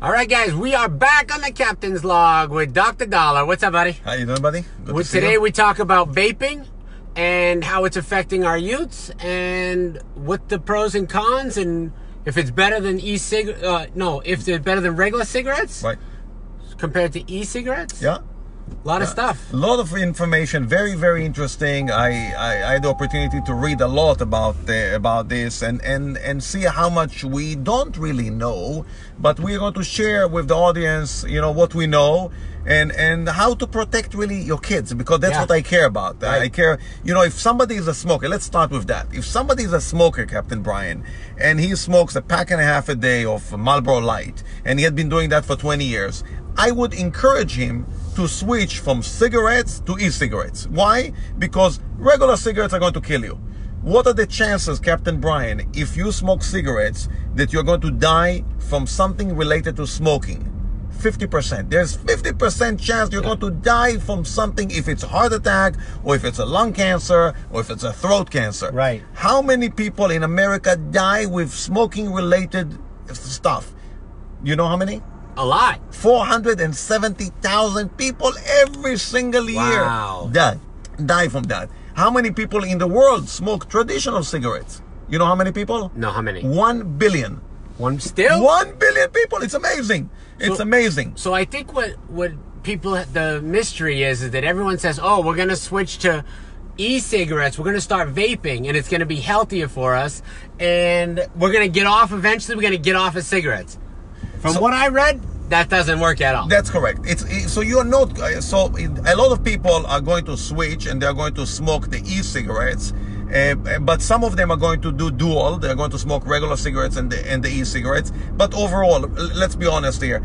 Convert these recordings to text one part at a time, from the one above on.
All right, guys, we are back on the captain's log with Dr. Daller. What's up, buddy? How you doing, buddy? Good Well, to see today you. we talk about vaping and how it's affecting our youths and what the pros and cons and if it's better than e-cig uh, no, if it's better than regular cigarettes Right. compared to e-cigarettes. Yeah. A lot of uh, stuff. A lot of information, very, very interesting. I, I, I had the opportunity to read a lot about the, about this and, and, and see how much we don't really know, but we're going to share with the audience, you know, what we know and, and how to protect really your kids because that's Yeah. what I care about. I care, you know, if somebody is a smoker, let's start with that. If somebody is a smoker, Captain Brien, and he smokes a pack and a half a day of Marlboro Light, and he had been doing that for 20 years, I would encourage him to switch from cigarettes to e-cigarettes. Why? Because regular cigarettes are going to kill you. What are the chances, Captain Brien, if you smoke cigarettes, that you're going to die from something related to smoking? 50%. There's 50% chance you're going to die from something if it's a heart attack or if it's a lung cancer or if it's a throat cancer. Right. How many people in America die with smoking related stuff? You know how many? A lot. 470,000 people every single year Wow. die, die from that. How many people in the world smoke traditional cigarettes? You know how many people? No, how many? One billion. One still? One billion people. It's amazing. It's So- amazing. So I think what what people the mystery is is that everyone says, "Oh, we're going to switch to e-cigarettes. We're going to start vaping and it's going to be healthier for us and we're going to get off eventually we're going to get off of cigarettes." From So- what I read, that doesn't work at all. That's correct. It's it- so you're not uh, so it- a lot of people are going to switch and they're going to smoke the e-cigarettes. Uh, but some of them are going to do dual. They're going to smoke regular cigarettes and the, and the e-cigarettes. But overall, let's be honest here.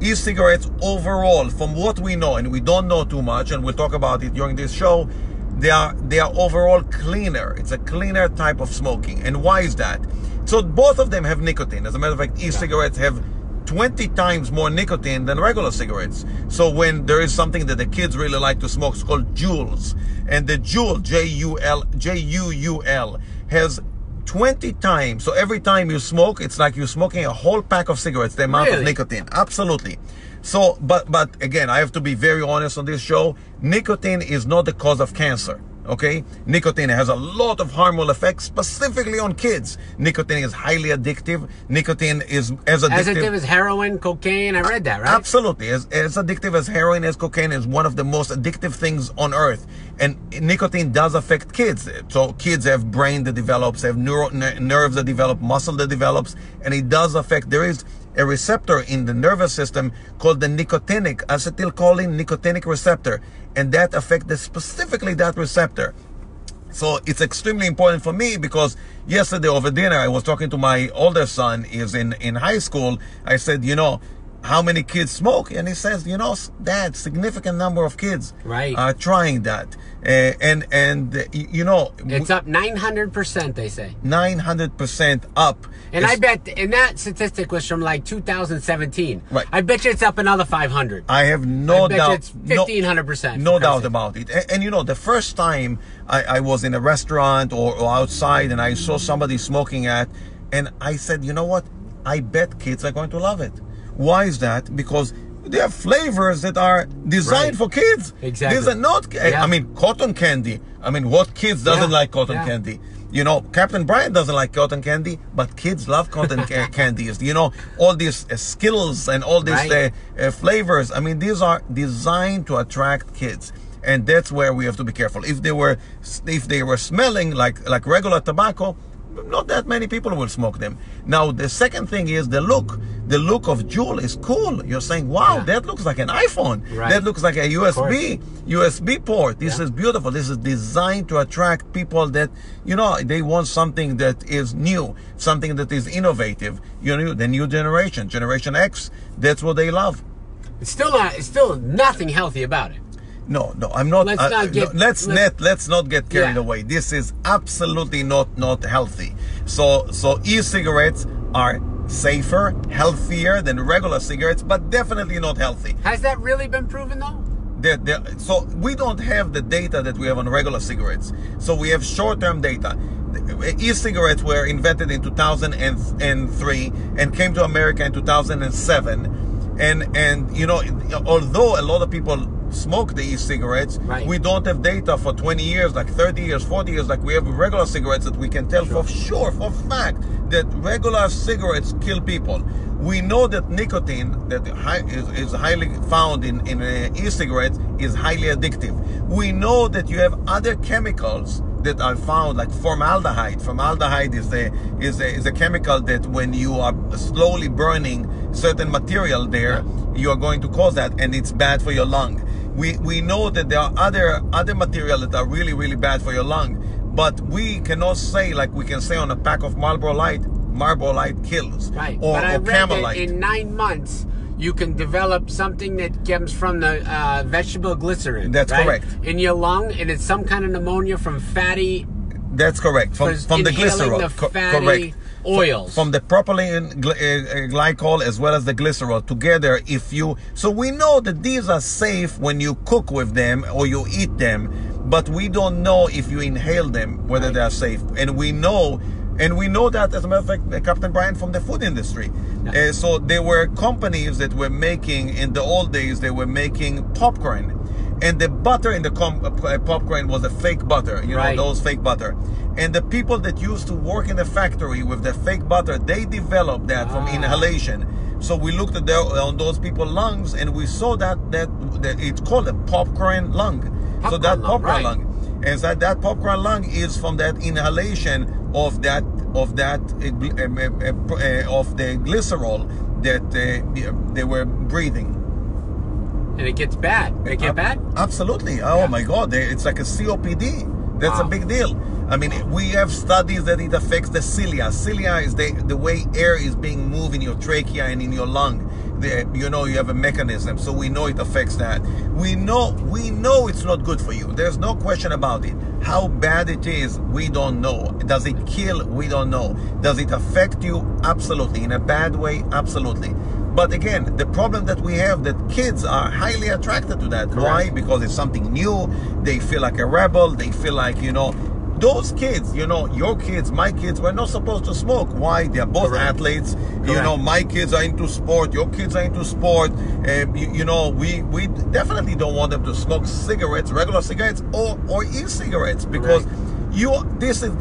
E-cigarettes overall, from what we know, and we don't know too much, and we'll talk about it during this show, they are they are overall cleaner. It's a cleaner type of smoking. And why is that? So both of them have nicotine. As a matter of fact, e-cigarettes have 20 times more nicotine than regular cigarettes. So when there is something that the kids really like to smoke, it's called Juuls. And the Juul, J-U-L, J-U-U-L, has 20 times. So every time you smoke, it's like you're smoking a whole pack of cigarettes, the amount Really? of nicotine. Absolutely. So, but, but again, I have to be very honest on this show. Nicotine is not the cause of cancer. Okay, nicotine has a lot of harmful effects, specifically on kids. Nicotine is highly addictive. Nicotine is as addictive. As addictive as heroin, cocaine, I read that, right? Absolutely. As, as addictive as heroin, as cocaine is one of the most addictive things on earth. And nicotine does affect kids. So kids have brain that develops, have neuro, ner- nerves that develop, muscle that develops, and it does affect, there is a receptor in the nervous system called the nicotinic, acetylcholine nicotinic receptor. And that affects the- specifically that receptor. So it's extremely important for me because yesterday over dinner I was talking to my older son is in in high school. I said, you know, how many kids smoke? And he says, you know, dad, significant number of kids Right. are trying that. Uh, and and uh, you know, It's up 900%, they say. 900% up. And I bet, and that statistic was from like 2017. Right. I bet you it's up another 500. I have no I bet you doubt. it's 1500%. No for doubt about it. And, and you know, the first time I, I was in a restaurant or, or outside and I saw somebody smoking at, and I said, you know what? I bet kids are going to love it. Why is that? Because they have flavors that are designed Right. for kids. Exactly. These are not, Yeah. I mean, cotton candy. I mean, what kids doesn't Yeah. like cotton Yeah. candy? You know, Captain Brien doesn't like cotton candy, but kids love cotton ca- candies. You know, all these uh, Skittles and all these Right. uh, uh, flavors. I mean, these are designed to attract kids, and that's where we have to be careful. If they were, if they were smelling like like regular tobacco, not that many people will smoke them. Now, the second thing is the look. The look of Juul is cool. You're saying, "Wow, Yeah. that looks like an iPhone. Right. That looks like a USB USB port. This Yeah. is beautiful. This is designed to attract people that you know they want something that is new, something that is innovative. You know, the new generation, Generation X. That's what they love. It's still not, it's still nothing healthy about it. No, no, I'm not. Let's uh, not no, get- let's let's- net. Let's not get carried Yeah. away. This is absolutely not not healthy. So so e-cigarettes are safer, healthier than regular cigarettes, but definitely not healthy. Has that really been proven though? They're, they're, so we don't have the data that we have on regular cigarettes. So we have short-term data. e-cigarettes were invented in 2003 and came to America in 2007. And and you know, although a lot of people smoke the e-cigarettes, Right. we don't have data for 20 years, like 30 years, 40 years, like we have regular cigarettes that we can tell for sure, for fact, that regular cigarettes kill people. We know that nicotine that is highly found in, in uh, e-cigarettes is highly addictive. We know that you have other chemicals that are found like formaldehyde. Formaldehyde is a, is a, is a chemical that when you are slowly burning certain material there, you are going to cause that and it's bad for your lung. We, we know that there are other other material that are really really bad for your lung, but we cannot say like we can say on a pack of Marlboro Light, Marlboro Light kills, Right. or, but I or read that in nine months you can develop something that comes from the uh, vegetable glycerin. That's right? correct. In your lung, and it's some kind of pneumonia from fatty, That's correct. From, from the glycerol. the fatty correct. Oils. From the propylene uh, uh, glycol as well as the glycerol together. If you so we know that these are safe when you cook with them or you eat them, but we don't know if you inhale them whether Right. they are safe. And we know. And we know that, as a matter of fact, uh, Captain Brien from the food industry. Yeah. Uh, so there were companies that were making, in the old days, they were making popcorn. And the butter in the com- uh, popcorn was a fake butter, you Right. know, those fake butter. And the people that used to work in the factory with the fake butter, they developed that from Ah. inhalation. So we looked at on those people's lungs and we saw that, that, that it's called a popcorn lung. so Popcorn that lung, popcorn right. lung. And so that popcorn lung is from that inhalation of that of that uh, uh, uh, uh, of the glycerol that uh, they were breathing. And it gets bad. It get Ab- bad. Absolutely. Oh Yeah. my God, it's like a COPD. That's a big deal. I mean, we have studies that it affects the cilia. Cilia is the the way air is being moved in your trachea and in your lung. The, you know, you have a mechanism, so we know it affects that. We know we know it's not good for you. There's no question about it. How bad it is, we don't know. Does it kill? We don't know. Does it affect you? Absolutely. In a bad way? Absolutely. But again, the problem that we have that kids are highly attracted to that. Why? Because it's something new. They feel like a rebel. They feel like, you know, those kids, you know, your kids, my kids, were not supposed to smoke. Why? They're both Correct. athletes. You know, my kids are into sport. Your kids are into sport. Um, you, you know, we we definitely don't want them to smoke cigarettes, regular cigarettes, or or e-cigarettes because Right. You. This is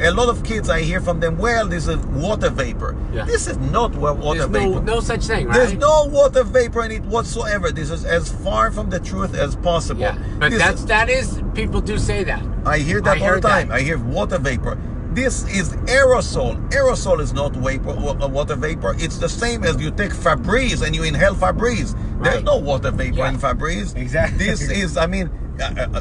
a lot of kids. I hear from them. Well, this is water vapor. Yeah. This is not wa- water There's vapor. no no such thing, right? There's no water vapor in it whatsoever. This is as far from the truth as possible. Yeah, but This- that's that is people do say that. I hear that I all the time. that. I hear water vapor. This is aerosol. Aerosol is not vapor, wa- water vapor. It's the same as you take Febreze and you inhale Febreze. There's no water vapor Yeah. in Febreze. Exactly. This is, I mean,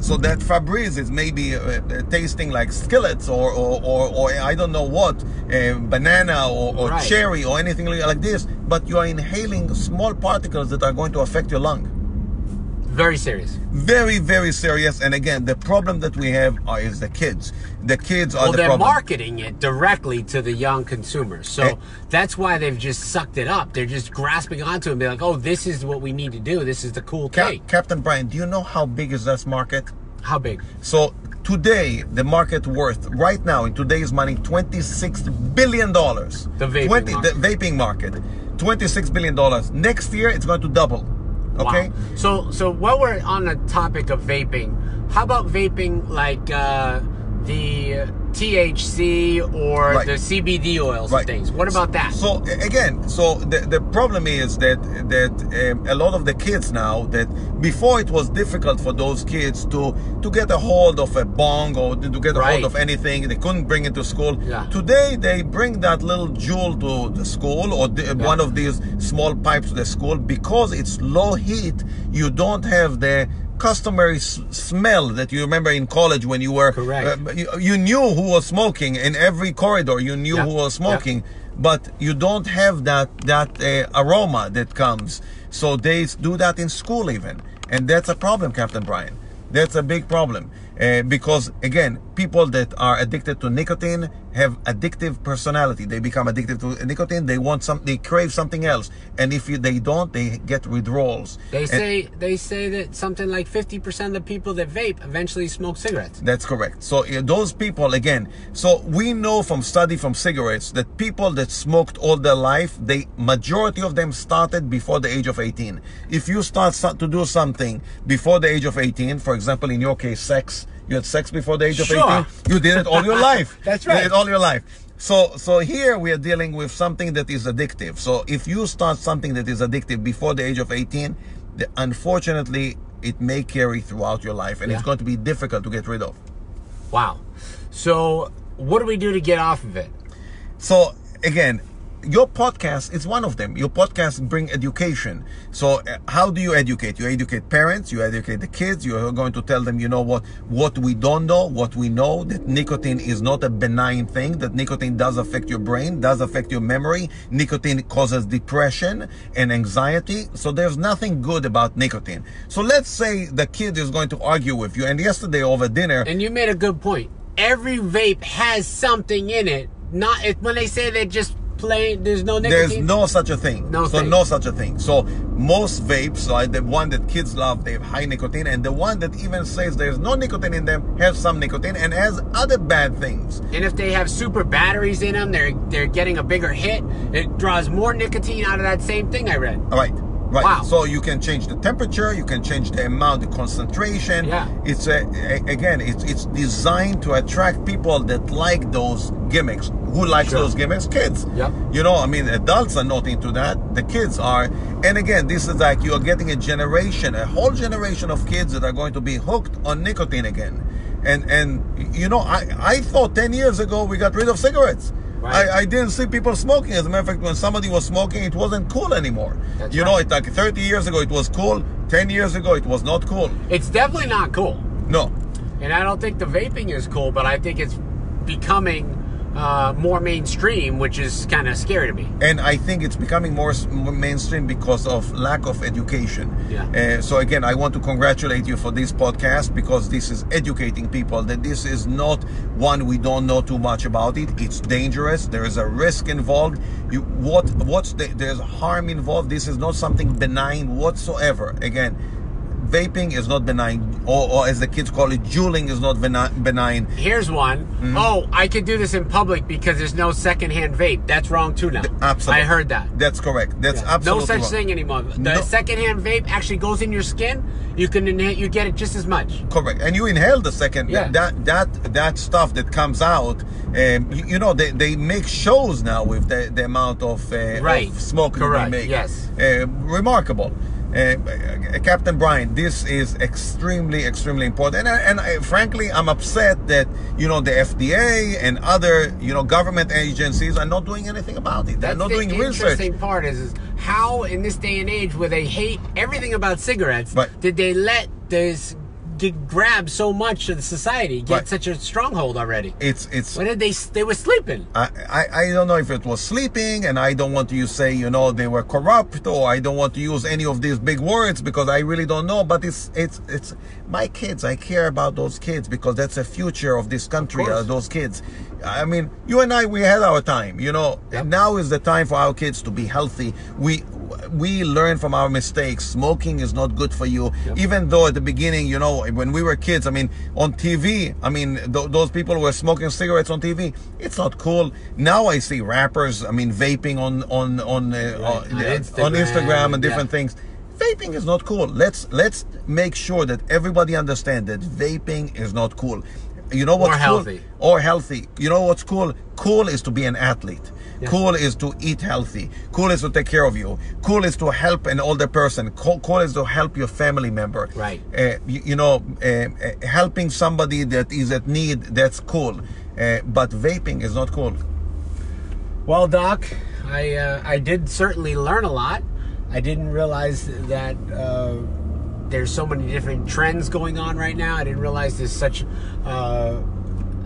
so that Febreze is maybe uh, uh, tasting like Skittles or, or, or, or I don't know what, uh, banana or, or Right. cherry or anything like like this, but you are inhaling small particles that are going to affect your lung Very serious. very very serious and again the problem that we have are, is the kids the kids are Well, the they're problem marketing it directly to the young consumers, so Eh. that's why they've just sucked it up. They're just grasping onto it and be like, "Oh, this is what we need to do. This is the cool Ca- thing." captain brien do you know how big is this market How big? so today the market worth right now in today's money 26 billion dollars The vaping market. the vaping market 26 billion dollars next year it's going to double okay Wow. So, so while we're on the topic of vaping, how about vaping like uh, the THC or Right. the CBD oils Right. and things? What about that? So again, so the, the problem is that that um, a lot of the kids now that before it was difficult for those kids to to get a hold of a bong or to get a Right. hold of anything, they couldn't bring it to school. Yeah. Today they bring that little Juul to the school or the, one of these small pipes to the school because it's low heat. You don't have the customary s- smell that you remember in college when you were Correct. uh, you, you knew who was smoking in every corridor you knew Yeah. who was Yeah. smoking but you don't have that that uh, aroma that comes so they do that in school even and that's a problem captain brien that's a big problem uh, because again people that are addicted to nicotine have addictive personality. They become addicted to nicotine. They want some. They crave something else, and if you, they don't, they get withdrawals. They And- say they say that something like fifty percent of the people that vape eventually smoke cigarettes. That's correct. So uh, those people again. So we know from study from cigarettes that people that smoked all their life, they majority of them started before the age of 18. If you start to do something before the age of 18, for example, in your case, sex, you had sex before the age of Sure. 18, you did it all your life. That's You did right. it all your life. So, so here we are dealing with something that is addictive. So if you start something that is addictive before the age of 18, the, unfortunately, it may carry throughout your life and it's going to be difficult to get rid of. Wow. So what do we do to get off of it? So again, your podcast is one of them. Your podcast bring education. So uh, how do you educate? You educate parents, you educate the kids. You are going to tell them, you know what, what we don't know, what we know, that nicotine is not a benign thing, that nicotine does affect your brain, does affect your memory. Nicotine causes depression and anxiety. So there's nothing good about nicotine. So let's say the kid is going to argue with you. And yesterday over dinner, And you made a good point. Every vape has something in it. Not when they say they're just plain. There's no nicotine. There's no such a thing. No so thing. no such a thing. So most vapes, like the one that kids love, they have high nicotine, and the one that even says there's no nicotine in them has some nicotine and has other bad things. And if they have super batteries in them, they're they're getting a bigger hit. It draws more nicotine out of that same thing I read. All right. Right. Wow. So you can change the temperature, you can change the amount, the concentration. Yeah. It's a, a- again, it's it's designed to attract people that like those gimmicks. Who likes Sure. those gimmicks? Kids. Yeah. You know, I mean, adults are not into that. The kids are. And again, this is like you are getting a generation, a whole generation of kids that are going to be hooked on nicotine again. And and you know, I I thought ten years ago we got rid of cigarettes. Right. I, I didn't see people smoking. As a matter of fact, when somebody was smoking, it wasn't cool anymore. That's you know, it like 30 years ago it was cool. 10 years ago it was not cool. It's definitely not cool. No. And I don't think the vaping is cool, but I think it's becoming uh, more mainstream, which is kind of scary to me. And I think it's becoming more more mainstream because of lack of education. Yeah. Uh, so again, I want to congratulate you for this podcast because this is educating people that this is not one we don't know too much about it. It's dangerous. There is a risk involved. You what what's the, there's harm involved. This is not something benign whatsoever. Again. Vaping is not benign, or, or as the kids call it, juuling is not benign. Here's one. Mm-hmm. Oh, I could do this in public because there's no secondhand vape. That's wrong too now. Absolutely, I heard that. That's correct. That's Yeah. absolutely no such wrong. thing anymore. The No. secondhand vape actually goes in your skin. You can inhale, you get it just as much. Correct, and you inhale the second Yeah. that that that stuff that comes out. Um, you, you know they, they make shows now with the, the amount of, uh, Right. of smoke Correct, that they make. yes. uh, remarkable. Uh, Captain Brien, this is extremely, extremely important, and, and I, frankly, I'm upset that you know the FDA and other you know government agencies are not doing anything about it. They're That's not the doing research. The interesting part is, is how in this day and age where they hate everything about cigarettes, Right. did they let this get, grab so much of the society, get Right. such a stronghold already? It's it's When did they? They were sleeping. I, I, I don't know if it was sleeping and I don't want to say, you know, they were corrupt or I don't want to use any of these big words because I really don't know. But it's it's it's my kids. I care about those kids because that's the future of this country, course. uh, those kids. I mean, you and I, we had our time, you know. Yep. Now is the time for our kids to be healthy. We we learn from our mistakes. Smoking is not good for you. Yep. Even though at the beginning, you know, when we were kids, I mean, on TV, I mean, th- those people were smoking cigarettes on TV. It's not cool. Now I see rappers, I mean, vaping on on on uh, on, on uh, Instagram, on Instagram and yeah. different things. Vaping is not cool. Let's let's make sure that everybody understand that vaping is not cool. You know what's Or cool? healthy. Or healthy. You know what's cool? Cool is to be an athlete. Yeah. Cool is to eat healthy. Cool is to take care of you. Cool is to help an older person. Cool, cool is to help your family member. Right. Uh, you, you know, uh, uh, helping somebody that is at need, that's cool. Uh, but vaping is not cool. Well, Doc, I uh, I did certainly learn a lot. I didn't realize that uh, there's so many different trends going on right now. I didn't realize there's such. Uh,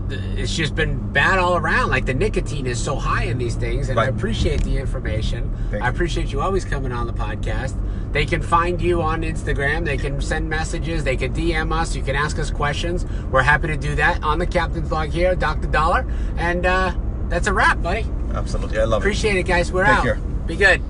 it's just been bad all around. Like the nicotine is so high in these things, and I appreciate the information. Thank I appreciate you always coming on the podcast. They can find you on Instagram. They can send messages. They can DM us. You can ask us questions. We're happy to do that on the Captain's Log here, Dr. Daller. And uh, that's a wrap, buddy. Absolutely, I love it. Appreciate it, guys. We're Take out. care. Be good.